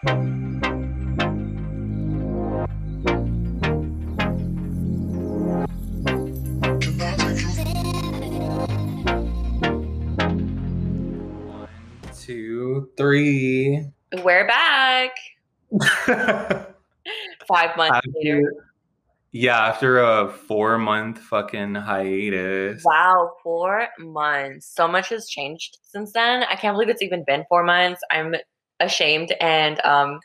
One, two, three. We're back. Five months later. Yeah, after a four month fucking hiatus. Wow, four months. So much has changed since then. I can't believe it's even been four months. I'm ashamed and um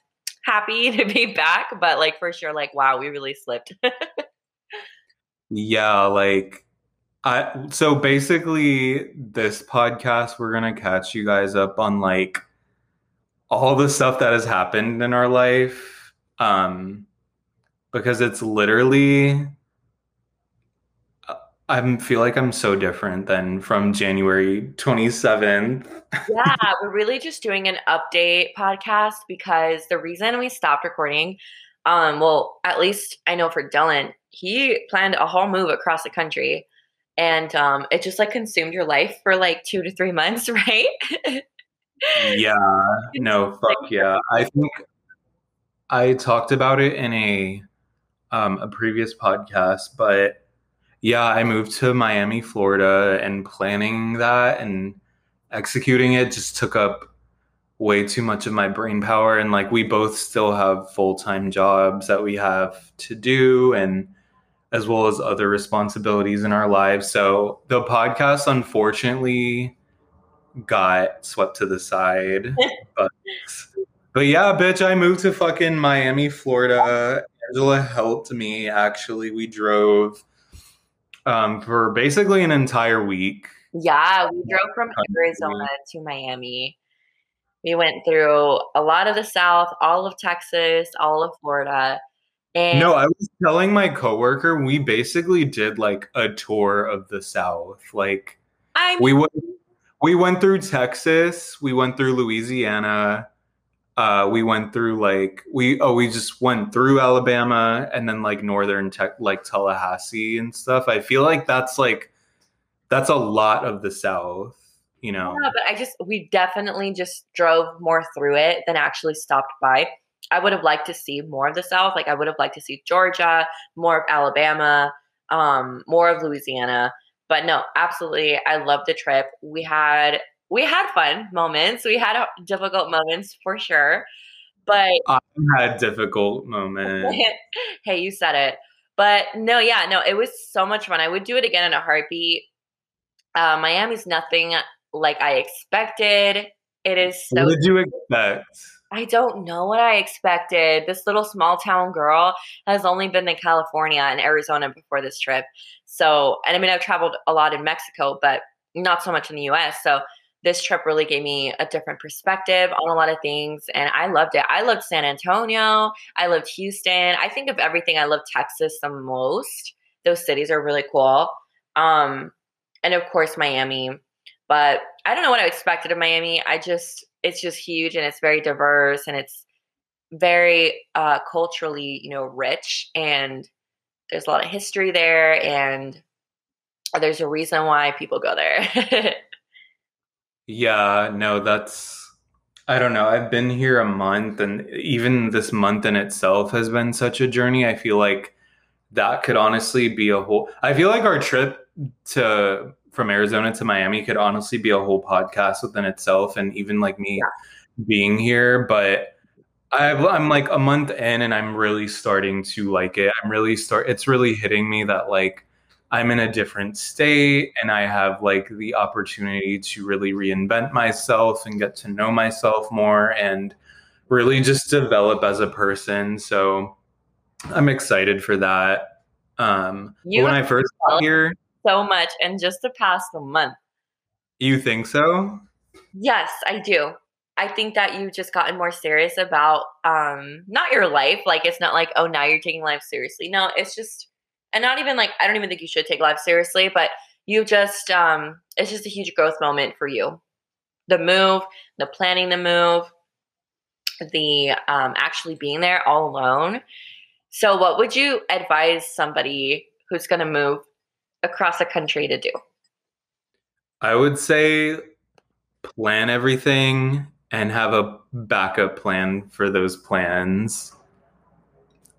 happy to be back, but like for sure, like wow, we really slipped. Yeah, like I so basically this podcast we're gonna catch you guys up on like all the stuff that has happened in our life. Um because it's literally I feel like I'm so different than from January 27th. yeah, we're really just doing an update podcast because the reason we stopped recording, um, well, at least I know for Dylan, he planned a whole move across the country and um it just like consumed your life for like two to three months, right? Yeah, no, fuck yeah. I think I talked about it in a um, a previous podcast, but yeah, I moved to Miami, Florida, and planning that and executing it just took up way too much of my brain power. And like, we both still have full time jobs that we have to do, and as well as other responsibilities in our lives. So the podcast, unfortunately, got swept to the side. but, but yeah, bitch, I moved to fucking Miami, Florida. Angela helped me actually. We drove um, for basically an entire week. Yeah, we drove from Arizona to Miami. We went through a lot of the South, all of Texas, all of Florida. And No, I was telling my coworker we basically did like a tour of the South. Like I'm we went we went through Texas, we went through Louisiana, uh, we went through like we oh we just went through Alabama and then like northern tech like Tallahassee and stuff. I feel like that's like that's a lot of the South, you know. Yeah, but I just we definitely just drove more through it than actually stopped by. I would have liked to see more of the South. Like I would have liked to see Georgia, more of Alabama, um, more of Louisiana. But no, absolutely, I loved the trip. We had we had fun moments. We had difficult moments for sure. But I had difficult moments. hey, you said it. But no, yeah, no, it was so much fun. I would do it again in a heartbeat. Uh, Miami's nothing like I expected. It is so What did you expect? I don't know what I expected. This little small town girl has only been to California and Arizona before this trip. So, and I mean, I've traveled a lot in Mexico, but not so much in the US. So, this trip really gave me a different perspective on a lot of things. And I loved it. I loved San Antonio. I loved Houston. I think of everything, I love Texas the most. Those cities are really cool. Um, and of course, Miami. But I don't know what I expected of Miami. I just, it's just huge and it's very diverse and it's very uh, culturally, you know, rich and there's a lot of history there and there's a reason why people go there. Yeah, no, that's I don't know. I've been here a month and even this month in itself has been such a journey. I feel like that could honestly be a whole I feel like our trip to from Arizona to Miami could honestly be a whole podcast within itself and even like me being here, but I, I'm like a month in and I'm really starting to like it. I'm really start it's really hitting me that like I'm in a different state and I have like the opportunity to really reinvent myself and get to know myself more and really just develop as a person. So I'm excited for that. Um, You when I first got here, so much in just the past month. you think so? Yes, I do. I think that you've just gotten more serious about um not your life. Like it's not like, oh now you're taking life seriously. No, it's just and not even like I don't even think you should take life seriously, but you just um it's just a huge growth moment for you. The move, the planning the move, the um actually being there all alone. So what would you advise somebody who's gonna move across a country to do? I would say plan everything and have a backup plan for those plans.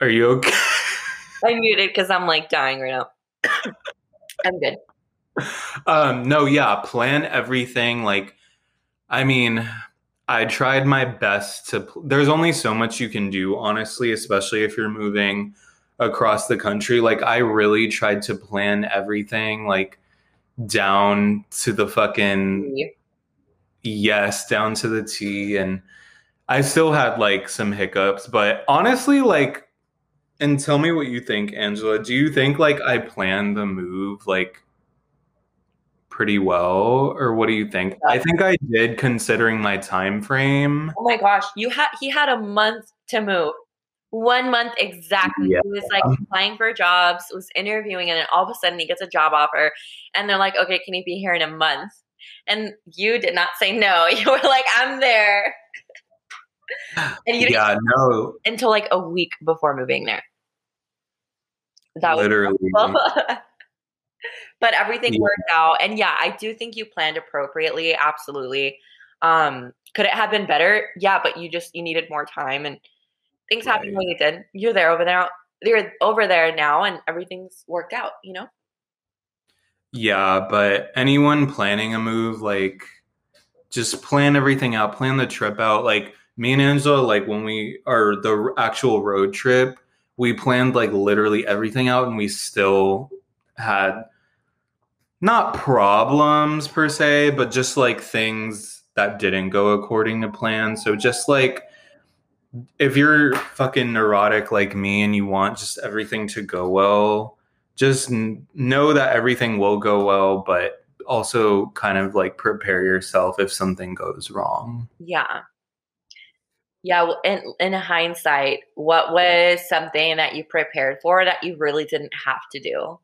Are you okay? I'm muted because I'm like dying right now. I'm good. Um, no, yeah, plan everything. Like, I mean, I tried my best to. Pl- There's only so much you can do, honestly, especially if you're moving across the country. Like, I really tried to plan everything, like, down to the fucking yes, down to the T. And I still had like some hiccups, but honestly, like, and tell me what you think, Angela. Do you think like I planned the move like pretty well, or what do you think? I think I did, considering my time frame. Oh my gosh, you had he had a month to move. One month exactly. Yeah. He was like applying for jobs, was interviewing, and then all of a sudden he gets a job offer, and they're like, "Okay, can you be here in a month?" And you did not say no. You were like, "I'm there," and you didn't Yeah, no, until like a week before moving there. That was literally. but everything Yeah. worked out and yeah i do think you planned appropriately absolutely um could it have been better yeah but you just you needed more time and things happened when you did you're there over there you're over there now and everything's worked out you know Yeah, but anyone planning a move, like, just plan everything out, plan the trip out. Like, me and Angela, like, when we are the actual road trip, we planned like literally everything out, and we still had not problems per se, but just like things that didn't go according to plan. So, just like, if you're fucking neurotic like me and you want just everything to go well, just know that everything will go well, but also kind of like prepare yourself if something goes wrong. yeah yeah well, in, in hindsight what was something that you prepared for that you really didn't have to do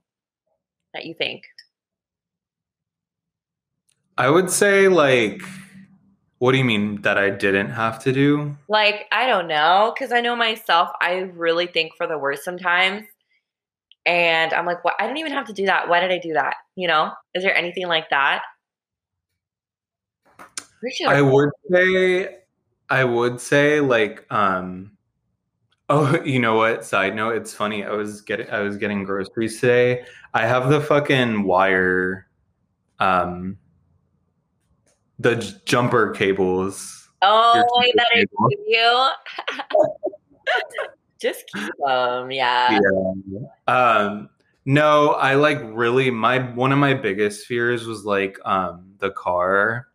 that you think I would say, like, what do you mean that I didn't have to do? Like, I don't know, because I know myself, I really think for the worst sometimes. And I'm like, what? I don't even have to do that. Why did I do that? You know? Is there anything like that? I would say, I would say, like, um, oh, you know what? Side note, it's funny. I was getting, I was getting groceries today. I have the fucking wire, um, the j- jumper cables. oh, wait, that I table. give you. Just keep them. Yeah. Yeah. Um, no, I like really my one of my biggest fears was like um the car.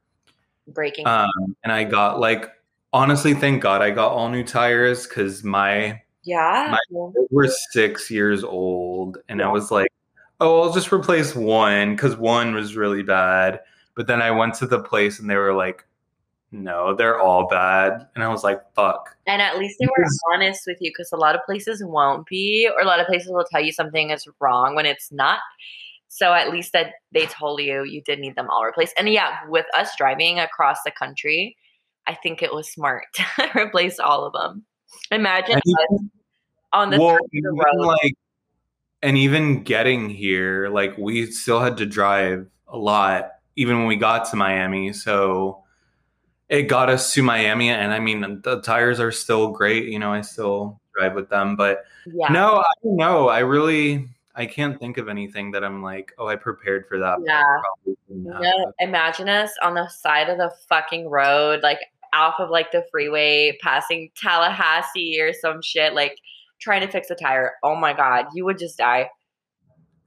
Breaking. Um, and I got like honestly, thank God I got all new tires because my yeah. we're six years old, and I was like, oh, I'll just replace one because one was really bad. But then I went to the place and they were like, no, they're all bad, and I was like, fuck. And at least they were honest with you because a lot of places won't be, or a lot of places will tell you something is wrong when it's not. So at least that they told you you did need them all replaced. And yeah, with us driving across the country, I think it was smart to replace all of them. Imagine And us on the well, the even, road. like, and even getting here, like we still had to drive a lot, even when we got to Miami. So it got us to Miami, and I mean, the tires are still great. You know, I still drive with them, but yeah. no, I don't know. I really, I can't think of anything that I'm like, oh, I prepared for that. Yeah. probably didn't No, imagine us on the side of the fucking road, like off of like the freeway, passing Tallahassee or some shit, like trying to fix a tire. Oh my god, you would just die.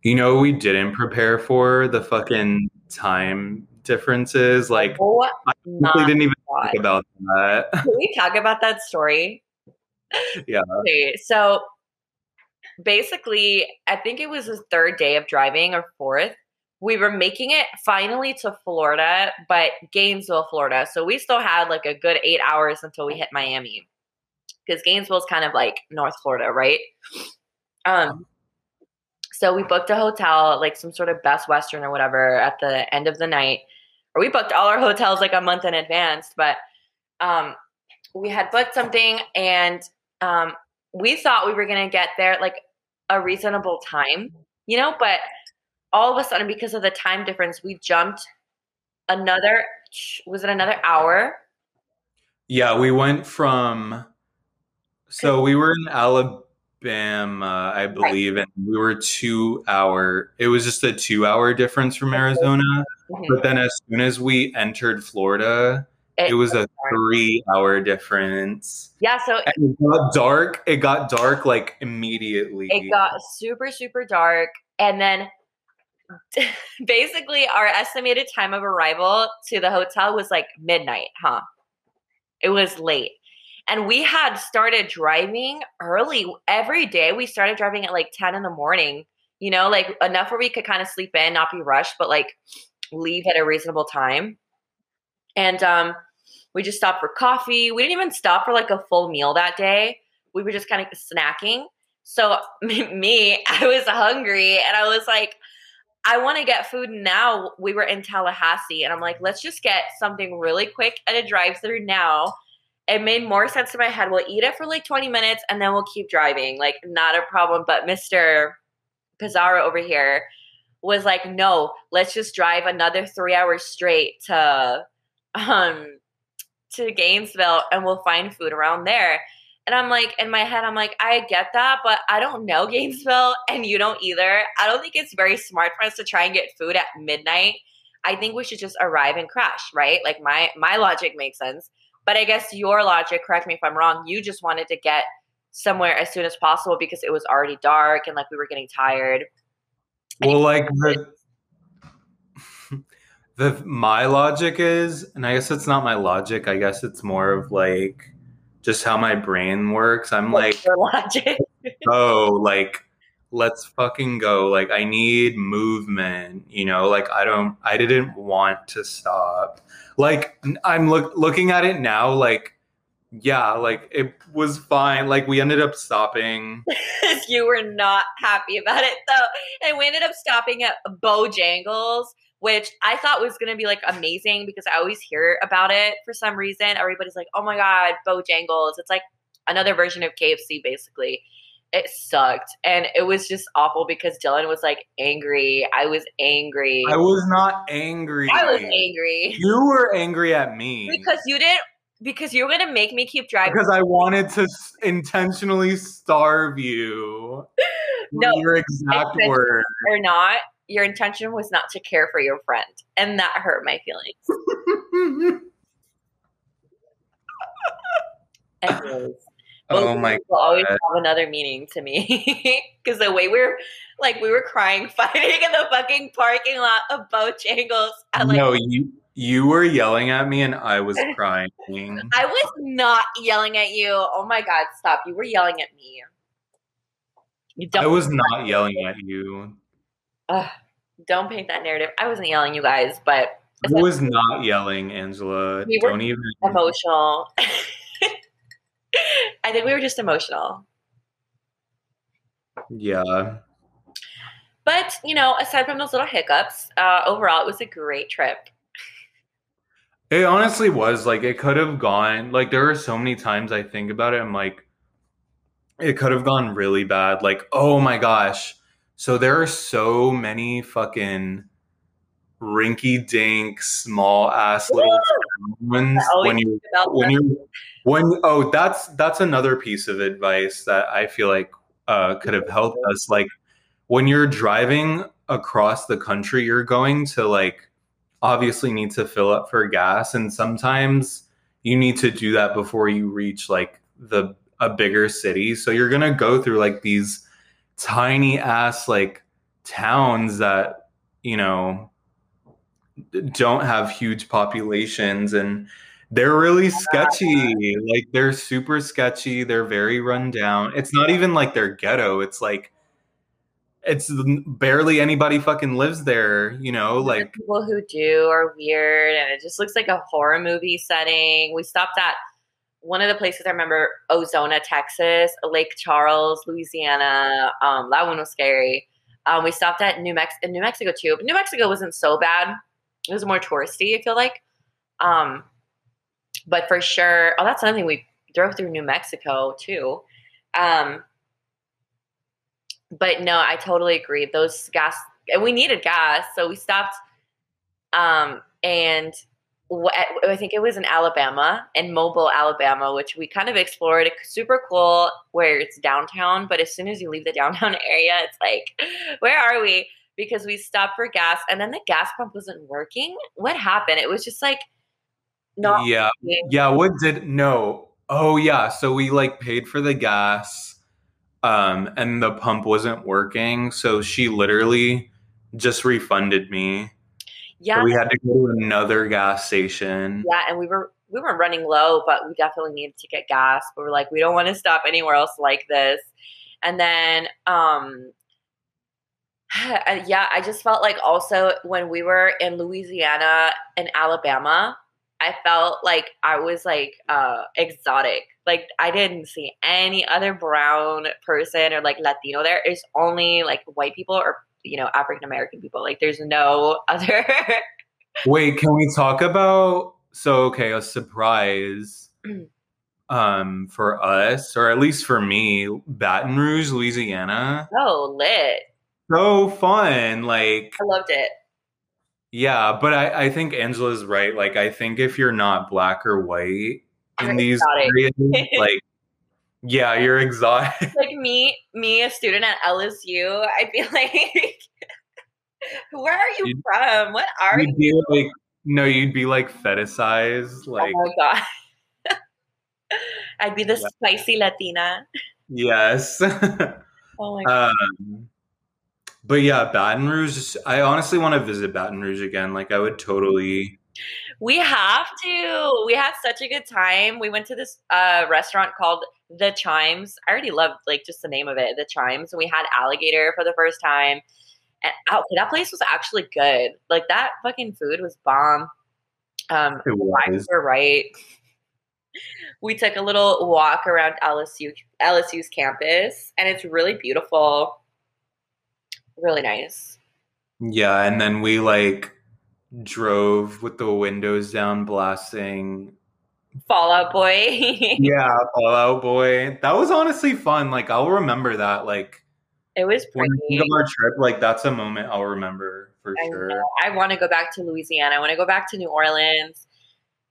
You know, we didn't prepare for the fucking time differences. Like, oh I really didn't even god. think about that. Can we talk about that story? Yeah. Okay, so basically, I think it was the third day of driving or fourth. We were making it finally to Florida, but Gainesville, Florida. So we still had like a good eight hours until we hit Miami. Because Gainesville's kind of like North Florida, right? Um so we booked a hotel, like some sort of Best Western or whatever, at the end of the night. Or we booked all our hotels like a month in advance, but um we had booked something and um, we thought we were going to get there like a reasonable time, you know, but all of a sudden, because of the time difference, we jumped another, was it another hour? Yeah, we went from. So we were in Alabama, I believe, and we were two hour. It was just a two hour difference from Arizona. Mhm. But then as soon as we entered Florida, it was a three hour difference. yeah. So it got dark. It got dark like immediately. it got super super dark and then basically our estimated time of arrival to the hotel was like midnight huh? It was late. And we had started driving early. Every day we started driving at like 10 in the morning you know like enough where we could kind of sleep in not be rushed but like leave at a reasonable time. And um we just stopped for coffee. We didn't even stop for like a full meal that day. We were just kind of snacking. So me, I was hungry and I was like, I want to get food now. We were in Tallahassee and I'm like, let's just get something really quick at a drive through now. It made more sense in my head. We'll eat it for like 20 minutes and then we'll keep driving. Like, not a problem. But Mr. Pizarro over here was like, no, let's just drive another three hours straight to um to Gainesville and we'll find food around there. And I'm like, in my head, I'm like, I get that, but I don't know Gainesville and you don't either. I don't think it's very smart for us to try and get food at midnight. I think we should just arrive and crash, right? Like my my logic makes sense. But I guess your logic, correct me if I'm wrong, you just wanted to get somewhere as soon as possible because it was already dark and like we were getting tired. Well, like the, the my logic is, and I guess it's not my logic. I guess it's more of like just how my brain works. I'm like, oh, like let's fucking go. Like I need movement. You know, like I don't. I didn't want to stop. Like I'm look looking at it now. Like yeah, like it was fine. Like we ended up stopping. you were not happy about it though. And we ended up stopping at Bojangles, which I thought was gonna be like amazing because I always hear about it for some reason. Everybody's like, oh my god, Bojangles. It's like another version of KFC basically. It sucked. And it was just awful because Dylan was like angry. I was angry. I was not angry. I was angry. You were angry at me Because you didn't because you were gonna make me keep driving. because I wanted to s- intentionally starve you. No, your exact it's- word. or not, your intention was not to care for your friend. And that hurt my feelings. Anyways, oh my will always have another meaning to me because the way we are like we were crying, fighting in the fucking parking lot of Bojangles. I like no, you you were yelling at me and I was crying. I was not yelling at you. Oh my god, stop! You were yelling at me. I was not yelling at you. Ugh, don't paint that narrative. I wasn't yelling, you guys, but I was not yelling, Angela. We were Don't even. emotional. I think we were just emotional. Yeah. But, you know, aside from those little hiccups, uh, overall, it was a great trip. It honestly was like it could have gone like there are so many times I think about it I'm like it could have gone really bad like oh my gosh so there are so many fucking rinky dink small ass little ones when you when you when oh that's that's another piece of advice that I feel like uh, could have helped us like when you're driving across the country you're going to like obviously need to fill up for gas and sometimes you need to do that before you reach like the a bigger city. So you're going to go through like these tiny ass like towns that you know don't have huge populations and they're really sketchy. Like they're super sketchy. They're very run down. It's not even like they're ghetto. It's like it's barely anybody fucking lives there you know the like people who do are weird and it just looks like a horror movie setting. We stopped at one of the places I remember, Ozona, Texas, Lake Charles, Louisiana. Um, was scary. Um, we stopped at New Mex in New Mexico too, but New Mexico wasn't so bad. It was more touristy, I feel like. Um, but for sure, oh, that's something we drove through New Mexico too. Um, but no, I totally agree. Those gas, and we needed gas, so we stopped. Um, and I think it was in Alabama, in Mobile, Alabama, which we kind of explored. It's super cool where it's downtown, but as soon as you leave the downtown area, it's like, where are we? Because we stopped for gas and then the gas pump wasn't working. What happened? It was just like not. Yeah. Working. Yeah. What did, no. Oh, yeah. So we like paid for the gas um, and the pump wasn't working. So she literally just refunded me yeah. So we had to go to another gas station. Yeah, and we were we were running low, but we definitely needed to get gas. But we're like, we don't want to stop anywhere else like this. And then um yeah, I just felt like also when we were in Louisiana and Alabama, I felt like I was like uh exotic. Like I didn't see any other brown person or like Latino there. It's only like white people or you know African American people. Like there's no other. Wait, can we talk about so okay a surprise um for us or at least for me Baton Rouge, Louisiana. Oh, lit. So fun. Like I loved it. Yeah, but I, I think Angela's right. Like I think if you're not black or white in these areas, like yeah, you're exotic. Like me, me, a student at LSU, I'd be like, "Where are you you'd, from? What are you?" Like, no, you'd be like fetishized. Like, oh my god, I'd be the yeah. spicy Latina. Yes. oh my god. Um, but yeah, Baton Rouge. I honestly want to visit Baton Rouge again. Like, I would totally we have to. We had such a good time. We went to this uh, restaurant called The Chimes. I already loved like just the name of it, The Chimes. And we had alligator for the first time. And oh, that place was actually good. Like that fucking food was bomb. Um, was. We're right. We took a little walk around LSU LSU's campus, and it's really beautiful. Really nice. Yeah, and then we like drove with the windows down, blasting Fall Out Boy. yeah, Fall Out Boy. That was honestly fun. Like I'll remember that. Like it was pretty. When our trip, like that's a moment I'll remember for I sure. Know. I want to go back to Louisiana. I want to go back to New Orleans.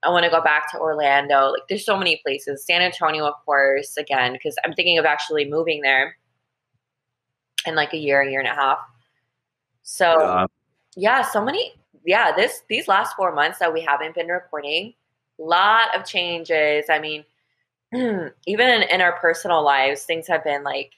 I want to go back to Orlando. Like there's so many places. San Antonio, of course, again, because I'm thinking of actually moving there in like a year, a year and a half. So yeah, yeah so many yeah, this these last four months that we haven't been recording, lot of changes. I mean, even in, in our personal lives, things have been like.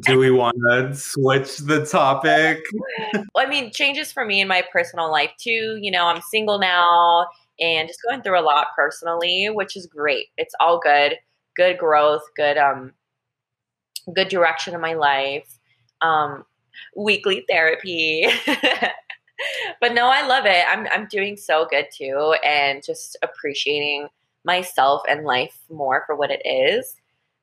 Do we want to switch the topic? I mean, changes for me in my personal life too. You know, I'm single now and just going through a lot personally, which is great. It's all good, good growth, good um, good direction in my life. Um, weekly therapy. but no, I love it. I'm I'm doing so good too, and just appreciating myself and life more for what it is,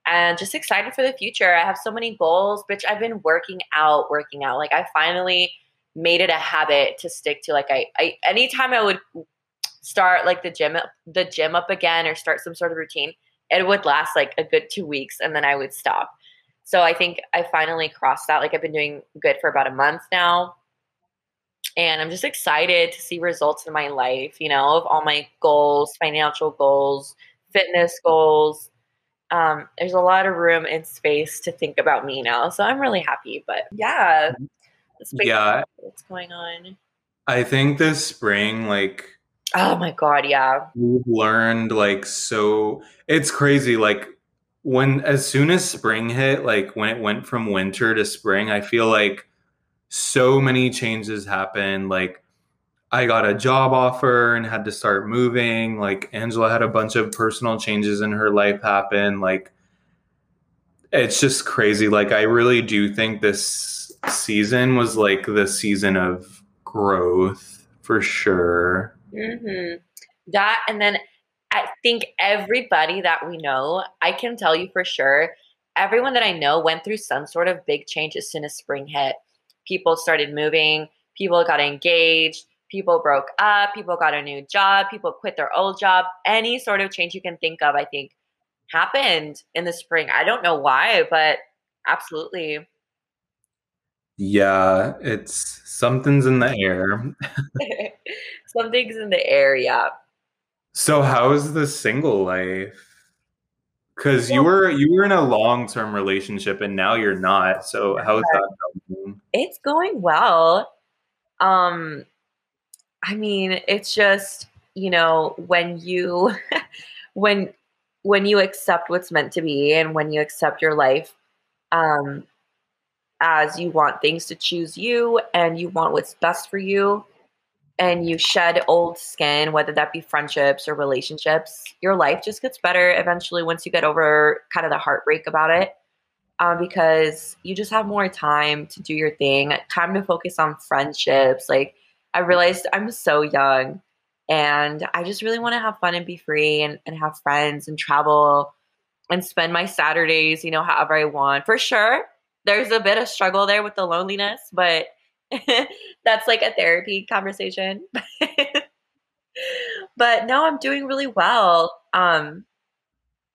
and just excited for the future. I have so many goals, bitch. I've been working out, working out. Like I finally made it a habit to stick to. Like I, I anytime I would start like the gym, the gym up again, or start some sort of routine, it would last like a good two weeks, and then I would stop. So I think I finally crossed that. Like I've been doing good for about a month now and I'm just excited to see results in my life, you know, of all my goals, financial goals, fitness goals. Um, there's a lot of room and space to think about me now. So I'm really happy. But yeah, yeah, what's going on? I think this spring, like, oh my God, yeah. We've learned like so, it's crazy. Like, when as soon as spring hit, like when it went from winter to spring, I feel like so many changes happened. Like I got a job offer and had to start moving. Like Angela had a bunch of personal changes in her life happen. Like it's just crazy. Like I really do think this season was like the season of growth for sure. Mm-hmm. That and then I think everybody that we know, I can tell you for sure, everyone that I know went through some sort of big change as soon as spring hit people started moving, people got engaged, people broke up, people got a new job, people quit their old job. Any sort of change you can think of, I think, happened in the spring. I don't know why, but absolutely. Yeah, it's something's in the air. something's in the air, yeah. So how's the single life? Because you were you were in a long term relationship and now you're not. So how's that going? It's going well. Um, I mean, it's just you know when you when when you accept what's meant to be and when you accept your life um as you want things to choose you and you want what's best for you and you shed old skin, whether that be friendships or relationships, your life just gets better eventually once you get over kind of the heartbreak about it. Um, because you just have more time to do your thing, time to focus on friendships. Like, I realized I'm so young and I just really want to have fun and be free and, and have friends and travel and spend my Saturdays, you know, however I want. For sure, there's a bit of struggle there with the loneliness, but that's like a therapy conversation. but no, I'm doing really well. Um,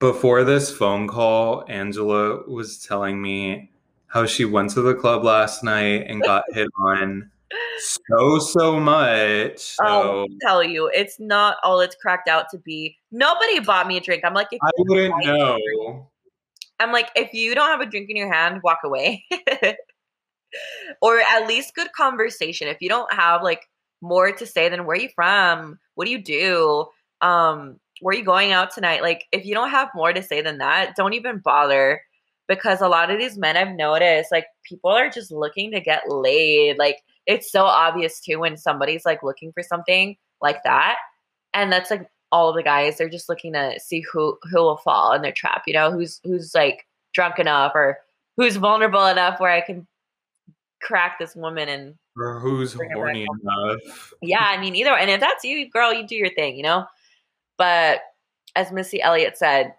Before this phone call, Angela was telling me how she went to the club last night and got hit on so so much. So. I'll tell you, it's not all it's cracked out to be. Nobody bought me a drink. I'm like, I wouldn't know. I'm like, if you don't have a drink in your hand, walk away. or at least good conversation. If you don't have like more to say than where are you from? What do you do? Um, where you going out tonight? Like, if you don't have more to say than that, don't even bother. Because a lot of these men I've noticed, like, people are just looking to get laid. Like, it's so obvious too when somebody's like looking for something like that. And that's like all the guys, they're just looking to see who who will fall in their trap, you know, who's who's like drunk enough or who's vulnerable enough where I can crack this woman and or who's horny enough. Yeah, I mean either and if that's you, girl, you do your thing, you know? But as Missy Elliott said,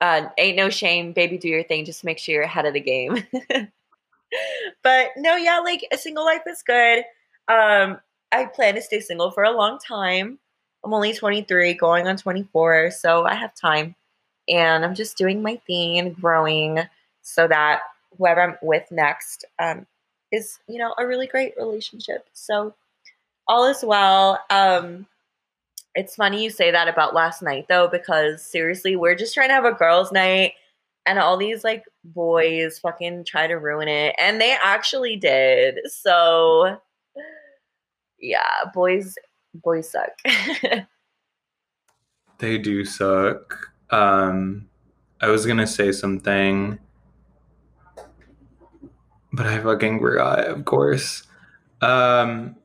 uh, ain't no shame, baby, do your thing. Just make sure you're ahead of the game. but no, yeah, like a single life is good. Um, I plan to stay single for a long time. I'm only 23, going on 24, so I have time. And I'm just doing my thing and growing so that whoever I'm with next um, is, you know, a really great relationship. So all is well. Um, it's funny you say that about last night though, because seriously, we're just trying to have a girls' night and all these like boys fucking try to ruin it. And they actually did. So yeah, boys boys suck. they do suck. Um I was gonna say something but I fucking forgot, of course. Um,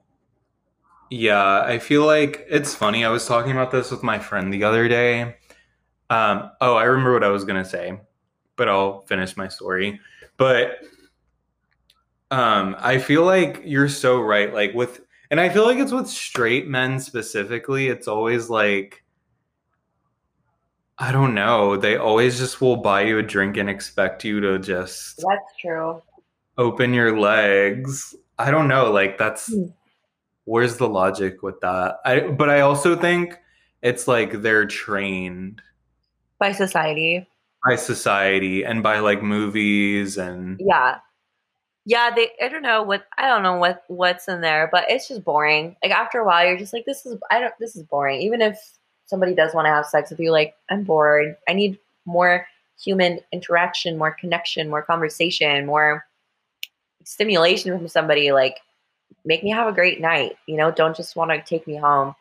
yeah, I feel like it's funny. I was talking about this with my friend the other day. Um, oh, I remember what I was gonna say, but I'll finish my story. But um, I feel like you're so right. Like with, and I feel like it's with straight men specifically. It's always like, I don't know. They always just will buy you a drink and expect you to just. That's true open your legs. I don't know, like that's hmm. Where's the logic with that? I but I also think it's like they're trained by society. By society and by like movies and Yeah. Yeah, they I don't know what I don't know what what's in there, but it's just boring. Like after a while you're just like this is I don't this is boring. Even if somebody does want to have sex with you like I'm bored. I need more human interaction, more connection, more conversation, more stimulation from somebody like make me have a great night you know don't just want to take me home.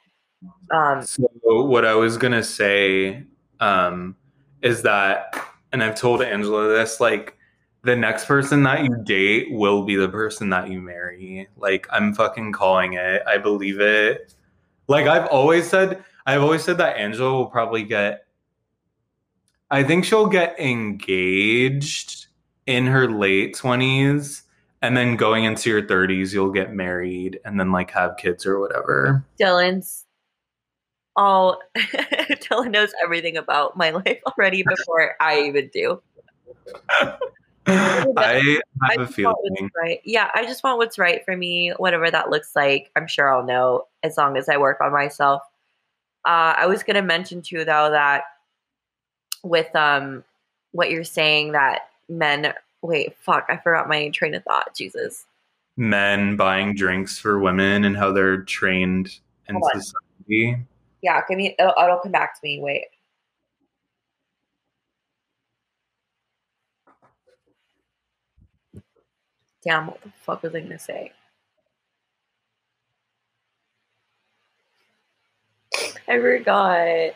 Um so what i was gonna say um is that and i've told angela this like the next person that you date will be the person that you marry. Like i'm fucking calling it. I believe it. Like i've always said i've always said that angela will probably get i think she'll get engaged in her late 20s and then going into your 30s you'll get married and then like have kids or whatever. Dylan's all dylan knows everything about my life already before i even do. I have I a feeling. right. Yeah i just want what's right for me whatever that looks like. I'm sure i'll know as long as i work on myself. Uh, i was going to mention too though that with um what you're saying that men wait, fuck, I forgot my train of thought. Jesus. Men buying drinks for women and how they're trained in society. Yeah, give me. It'll, it'll come back to me. Wait. Damn, what the fuck was I gonna say? I forgot.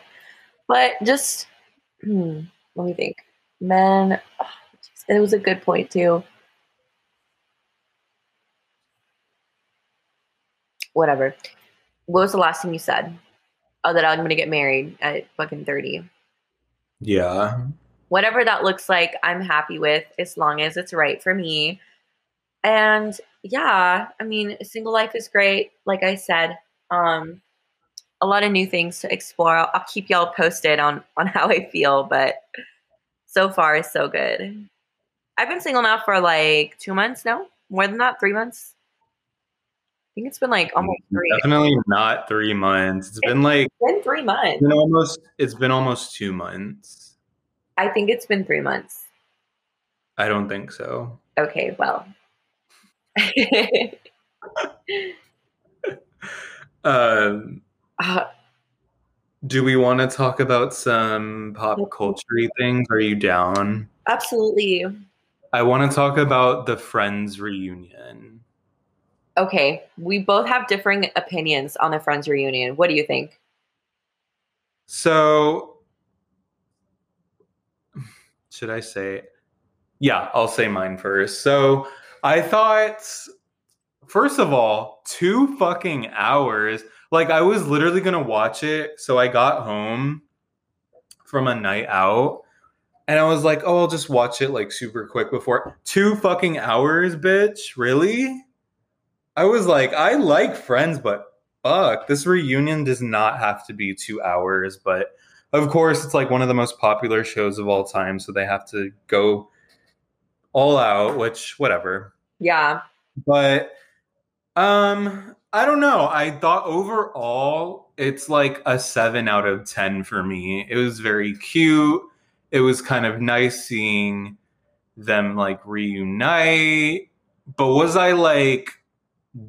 But just hmm, let me think. Men, it was a good point too. Whatever. What was the last thing you said? Oh, that I'm gonna get married at fucking thirty. Yeah. Whatever that looks like, I'm happy with as long as it's right for me. And yeah, I mean, single life is great. Like I said, um, a lot of new things to explore. I'll, I'll keep y'all posted on on how I feel, but so far it's so good. I've been single now for like two months now, more than that, three months. I think it's been like almost three. Definitely not three months. It's been like been three months. it's been almost it's been almost two months. I think it's been three months. I don't think so. Okay, well. Um, Uh, do we want to talk about some pop culture things? Are you down? absolutely. I want to talk about the Friends reunion. Okay, we both have differing opinions on the Friends reunion. What do you think? So, should I say? Yeah, I'll say mine first. So, I thought, first of all, two fucking hours. Like, I was literally going to watch it. So, I got home from a night out and I was like, oh, I'll just watch it like super quick before. Two fucking hours, bitch. Really? I was like, I like Friends, but fuck, this reunion does not have to be two hours. But of course, it's like one of the most popular shows of all time, so they have to go all out, which whatever. Yeah. But um, I don't know. I thought overall it's like a seven out of ten for me. It was very cute. It was kind of nice seeing them like reunite. But was I like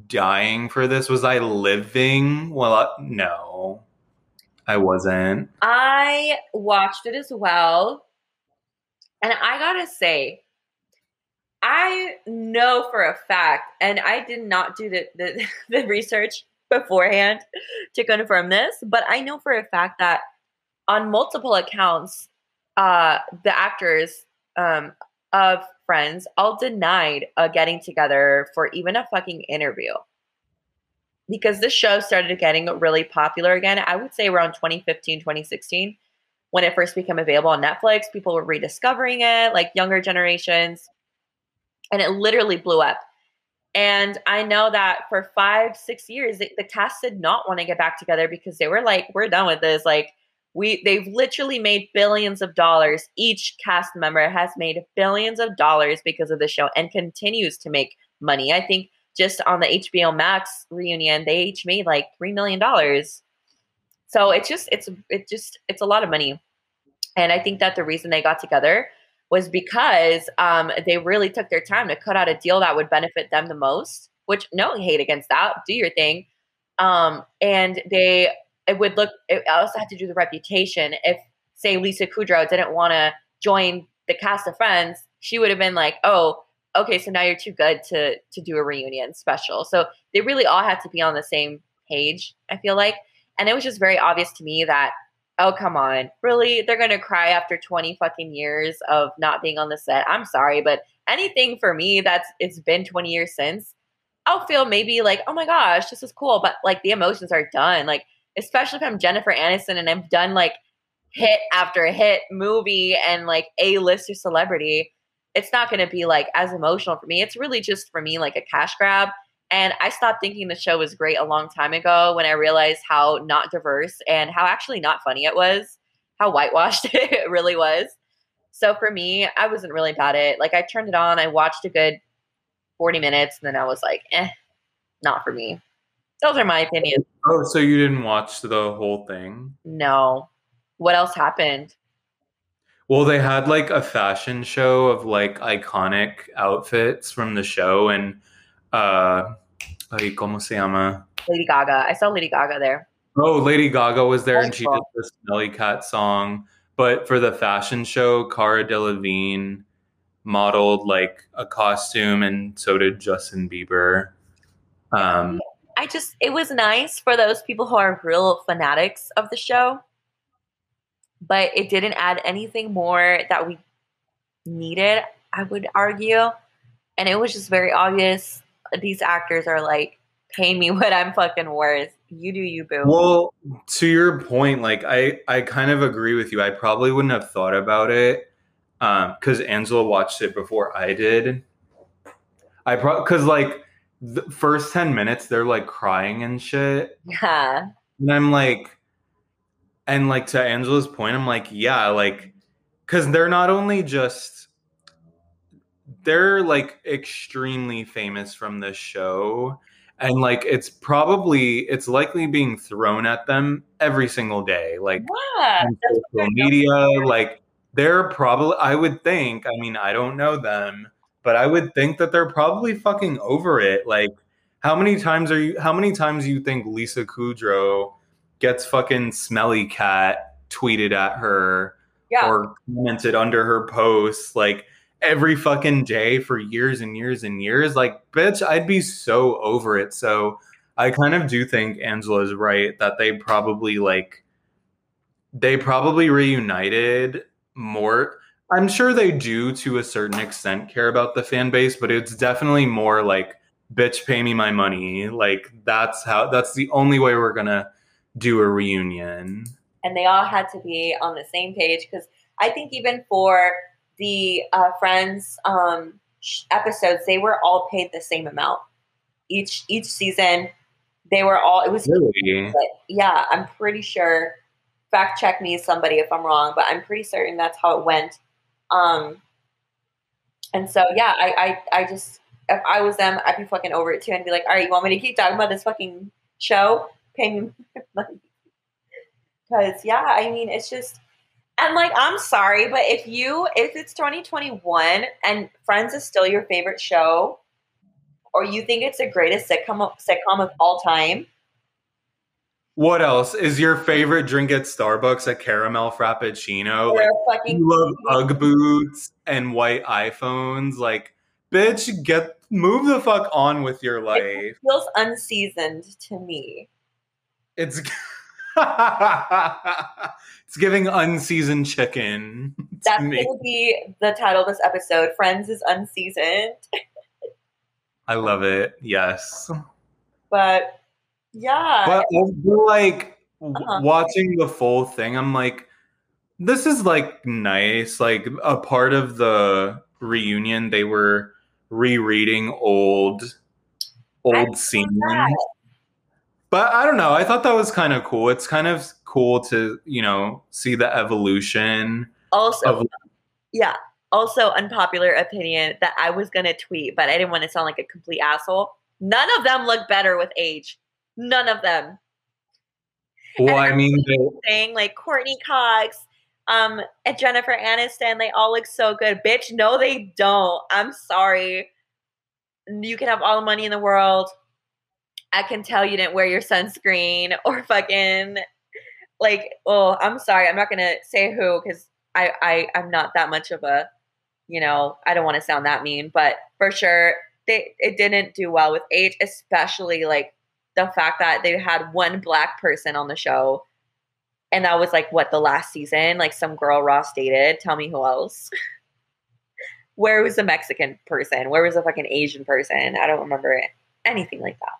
dying for this? Was I living? Well, uh, no, I wasn't. I watched it as well. And I gotta say, I know for a fact, and I did not do the, the, the research beforehand to confirm this, but I know for a fact that on multiple accounts, uh, the actors um, of Friends all denied uh, getting together for even a fucking interview. Because this show started getting really popular again, I would say around 2015, 2016, when it first became available on Netflix. People were rediscovering it, like younger generations, and it literally blew up. And I know that for five, six years, the, the cast did not want to get back together because they were like, "We're done with this." Like, we they've literally made billions of dollars. Each cast member has made billions of dollars because of the show and continues to make money. I think just on the HBO Max reunion, they each made like three million dollars. So it's just it's it just it's a lot of money. And I think that the reason they got together was because um, they really took their time to cut out a deal that would benefit them the most. Which no hate against that. Do your thing. Um, and they it would look it also had to do the reputation. If say lisa kudrow didn't want to join the cast of friends she would have been like oh okay so now you're too good to to do a reunion special. So they really all had to be on the same page i feel like. And it was just very obvious to me that oh come on. Really? They're gonna cry after 20 fucking years of not being on the set? I'm sorry but anything for me that's it's been 20 years since i'll feel maybe like oh my gosh this is cool but like the emotions are done. Like especially if I'm Jennifer Aniston and I've done like hit after hit movie and like a lister celebrity, it's not going to be like as emotional for me. It's really just for me like a cash grab. And I stopped thinking the show was great a long time ago when I realized how not diverse and how actually not funny it was, how whitewashed it really was. So for me, I wasn't really about it. Like I turned it on, I watched a good 40 minutes, and then I was like, eh, not for me. Those are my opinions. Oh, so you didn't watch the whole thing? No. What else happened? Well, they had like a fashion show of like iconic outfits from the show and uh ay, ¿cómo se llama? Lady Gaga. I saw Lady Gaga there. Oh, Lady Gaga was there and she did the Smelly Cat song. But for the fashion show, Cara Delevingne modeled like a costume, and so did Justin Bieber. Um, I just it was nice for those people who are real fanatics of the show, but it didn't add anything more that we needed. I would argue, and it was just very obvious. These actors are like, "Pay me what I'm fucking worth. You do you, boo." Well, to your point, like I, I kind of agree with you. I probably wouldn't have thought about it um, because Angela watched it before I did. I probably because like the first ten minutes they're like crying and shit, yeah, and I'm like, and like to Angela's point, I'm like, yeah, like because they're not only just they're like extremely famous from this show and like it's probably it's likely being thrown at them every single day like yeah. social media like they're probably i would think i mean i don't know them but i would think that they're probably fucking over it like how many times are you how many times do you think lisa kudrow gets fucking smelly cat tweeted at her Yeah, or commented under her posts like every fucking day for years and years and years. Like, bitch, I'd be so over it. So I kind of do think Angela's right that they probably like they probably reunited more. I'm sure they do to a certain extent care about the fan base, but it's definitely more like bitch pay me my money. Like that's how that's the only way we're gonna do a reunion. and they all had to be on the same page because I think even for the uh, Friends um, episodes, they were all paid the same amount each each season. They were all it was Really? but yeah, I'm pretty sure. Fact check me, somebody, if I'm wrong, but I'm pretty certain that's how it went. Um, and so yeah, I, I, I just if I was them, I'd be fucking over it too, and be like, all right, you want me to keep talking about this fucking show? Pay me money. Because yeah, I mean, it's just. And like, I'm sorry, but if you, if it's 2021 and Friends is still your favorite show, or you think it's the greatest sitcom sitcom of all time, What else is your favorite drink at Starbucks? A caramel frappuccino? Like, fucking you love UGG boots and white iPhones. Like, bitch, get move the fuck on with your life. feels unseasoned to me. It's it's giving unseasoned chicken to That's me. gonna be the title of this episode. Friends is unseasoned, I love it. Yes, but yeah, but I like Uh-huh. watching the full thing. I'm like, this is like nice. Like a part of the reunion, they were rereading old old scenes. But I don't know. I thought that was kind of cool. It's kind of cool to you know see the evolution also of yeah. Also, unpopular opinion that I was gonna tweet, but I didn't want to sound like a complete asshole. None of them look better with age. None of them. well. I mean, Saying like Courteney Cox, um, and Jennifer Aniston, they all look so good. Bitch, no, they don't. I'm sorry. You can have all the money in the world. I can tell you didn't wear your sunscreen or fucking like. Oh, I'm sorry. I'm not gonna say who because I I I'm not that much of a, you know, I don't want to sound that mean, but for sure they it didn't do well with age, especially like the fact that they had one black person on the show and that was like what the last season like some girl ross dated tell me who else where was the mexican person where was the fucking asian person i don't remember it. anything like that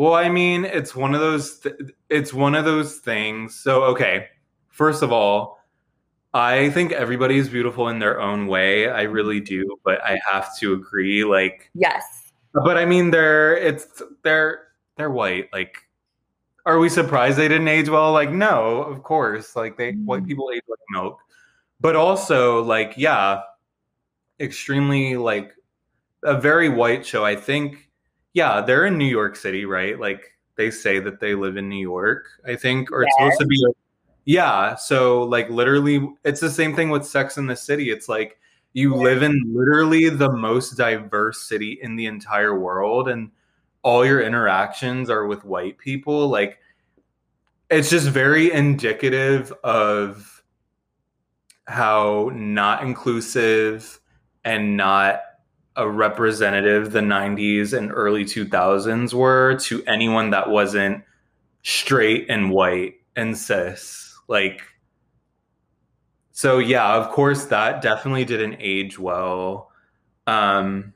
well, I mean, it's one of those. Th- it's one of those things. So, okay. First of all, I think everybody's beautiful in their own way. I really mm-hmm. do, but I have to agree. Like, yes but I mean, they're it's they're they're white. Like, are we surprised they didn't age well? Like, no, of course. Like, they white mm. people age like milk. But also, like, yeah, extremely like a very white show. I think, yeah, they're in New York City, right? Like, they say that they live in New York. I think, or it's supposed to be. Like, yeah, so like literally, it's the same thing with Sex in the City. It's like you live in literally the most diverse city in the entire world, and all your interactions are with white people. Like, it's just very indicative of how not inclusive and not a representative the 90s and early 2000s were to anyone that wasn't straight and white and cis like so yeah of course that definitely didn't age well um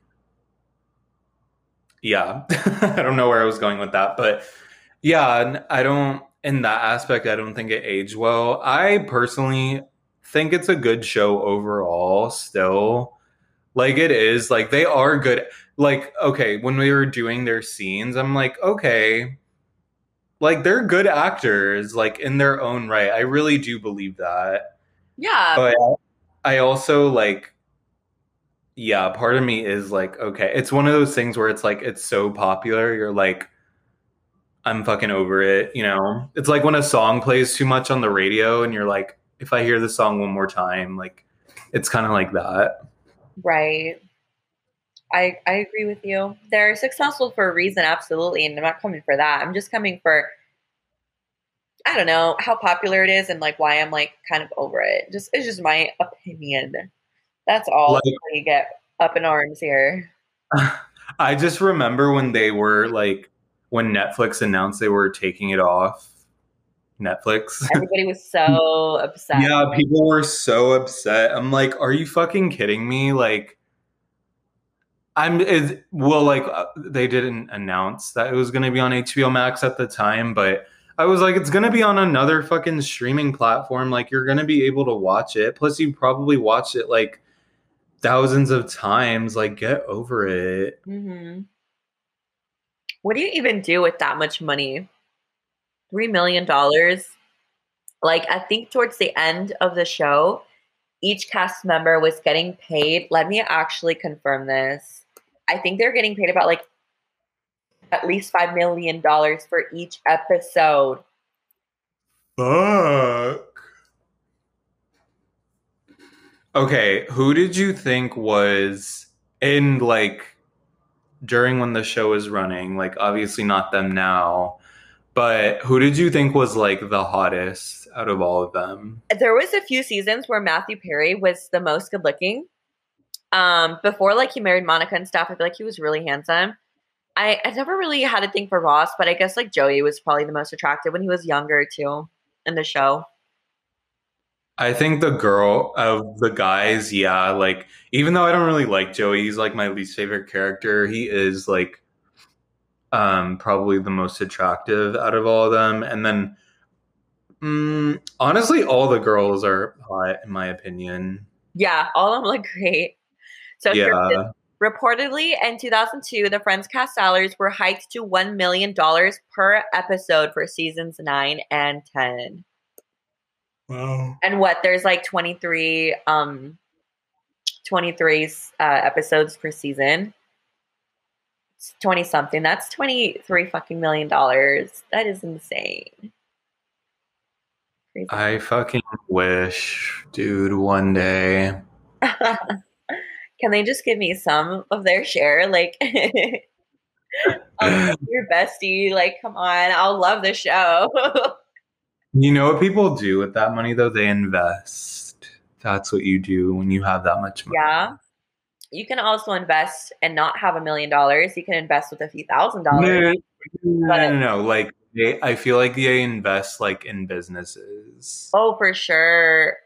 yeah. I don't know where i was going with that but yeah i don't in that aspect i don't think it aged well. I personally think it's a good show overall still. Like it is like they are good like okay when we were doing their scenes i'm like okay. Like they're good actors like in their own right. I really do believe that. Yeah. but i also like yeah part of me is like okay it's one of those things where it's like it's so popular you're like i'm fucking over it you know it's like when a song plays too much on the radio and you're like if i hear the song one more time like it's kind of like that Right. I I agree with you. They're successful for a reason, absolutely, and I'm not coming for that. I'm just coming for I don't know how popular it is and like why I'm like kind of over it. Just it's just my opinion. That's all. Like- you get up in arms here. I just remember when they were like when Netflix announced they were taking it off Netflix. Everybody was so upset. yeah, people were so upset. I'm like, are you fucking kidding me? Like I'm is well like uh, they didn't announce that it was going to be on HBO Max at the time, but I was like it's going to be on another fucking streaming platform like you're going to be able to watch it. Plus you probably watched it like thousands of times. Like get over it. hmm What do you even do with that much money? Three million dollars. Like I think towards the end of the show, each cast member was getting paid. Let me actually confirm this. I think they're getting paid about like at least five million dollars for each episode. Fuck. Okay, who did you think was in like during when the show is running? Like obviously not them now, but who did you think was like the hottest out of all of them? There was a few seasons where Matthew Perry was the most good looking. Um, before like he married Monica and stuff, I feel like he was really handsome. I, I never really had a thing for Ross, but I guess like Joey was probably the most attractive when he was younger too in the show. I think the girl of the guys, yeah, like even though I don't really like Joey, he's like my least favorite character. He is like um probably the most attractive out of all of them. And then mm, honestly, all the girls are hot in my opinion. Yeah, all of them look great. So Yeah. reportedly in 2002, the Friends cast salaries were hiked to $1 million per episode for seasons 9 and 10. Wow. And what, there's like 23 um 23 uh, episodes per season. 20 something. That's 23 fucking million dollars. That is insane. Crazy. I fucking wish, dude, one day. Can they just give me some of their share? Like, um, your bestie. Like, come on, I'll love the show. You know what people do with that money though? They invest. That's what you do when you have that much money. yeah. You can also invest and not have a million dollars. You can invest with a few thousand dollars. no, no, no, no. Like they, I feel like they invest like in businesses. Oh, for sure.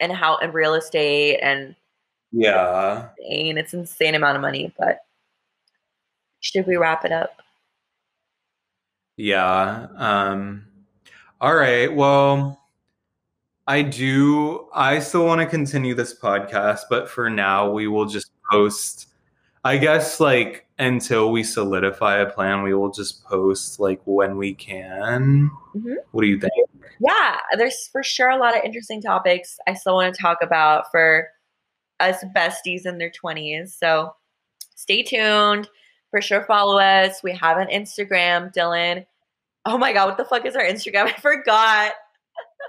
And how in real estate and Yeah. insane. It's insane amount of money. But should we wrap it up? Yeah. Um all right. Well, I do I still want to continue this podcast, but for now we will just post I guess like until we solidify a plan, we will just post like when we can. Mhm. What do you think? yeah, there's for sure a lot of interesting topics I still want to talk about for us besties in their 20s. So stay tuned. For sure, follow us. We have an Instagram, Dylan. Oh my God, what the fuck is our Instagram? I forgot.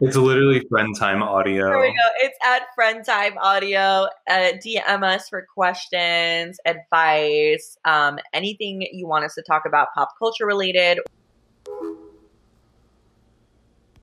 It's literally friend time audio. There we go. It's at Friend Time Audio. Uh, DM us for questions, advice, um, anything you want us to talk about pop culture related.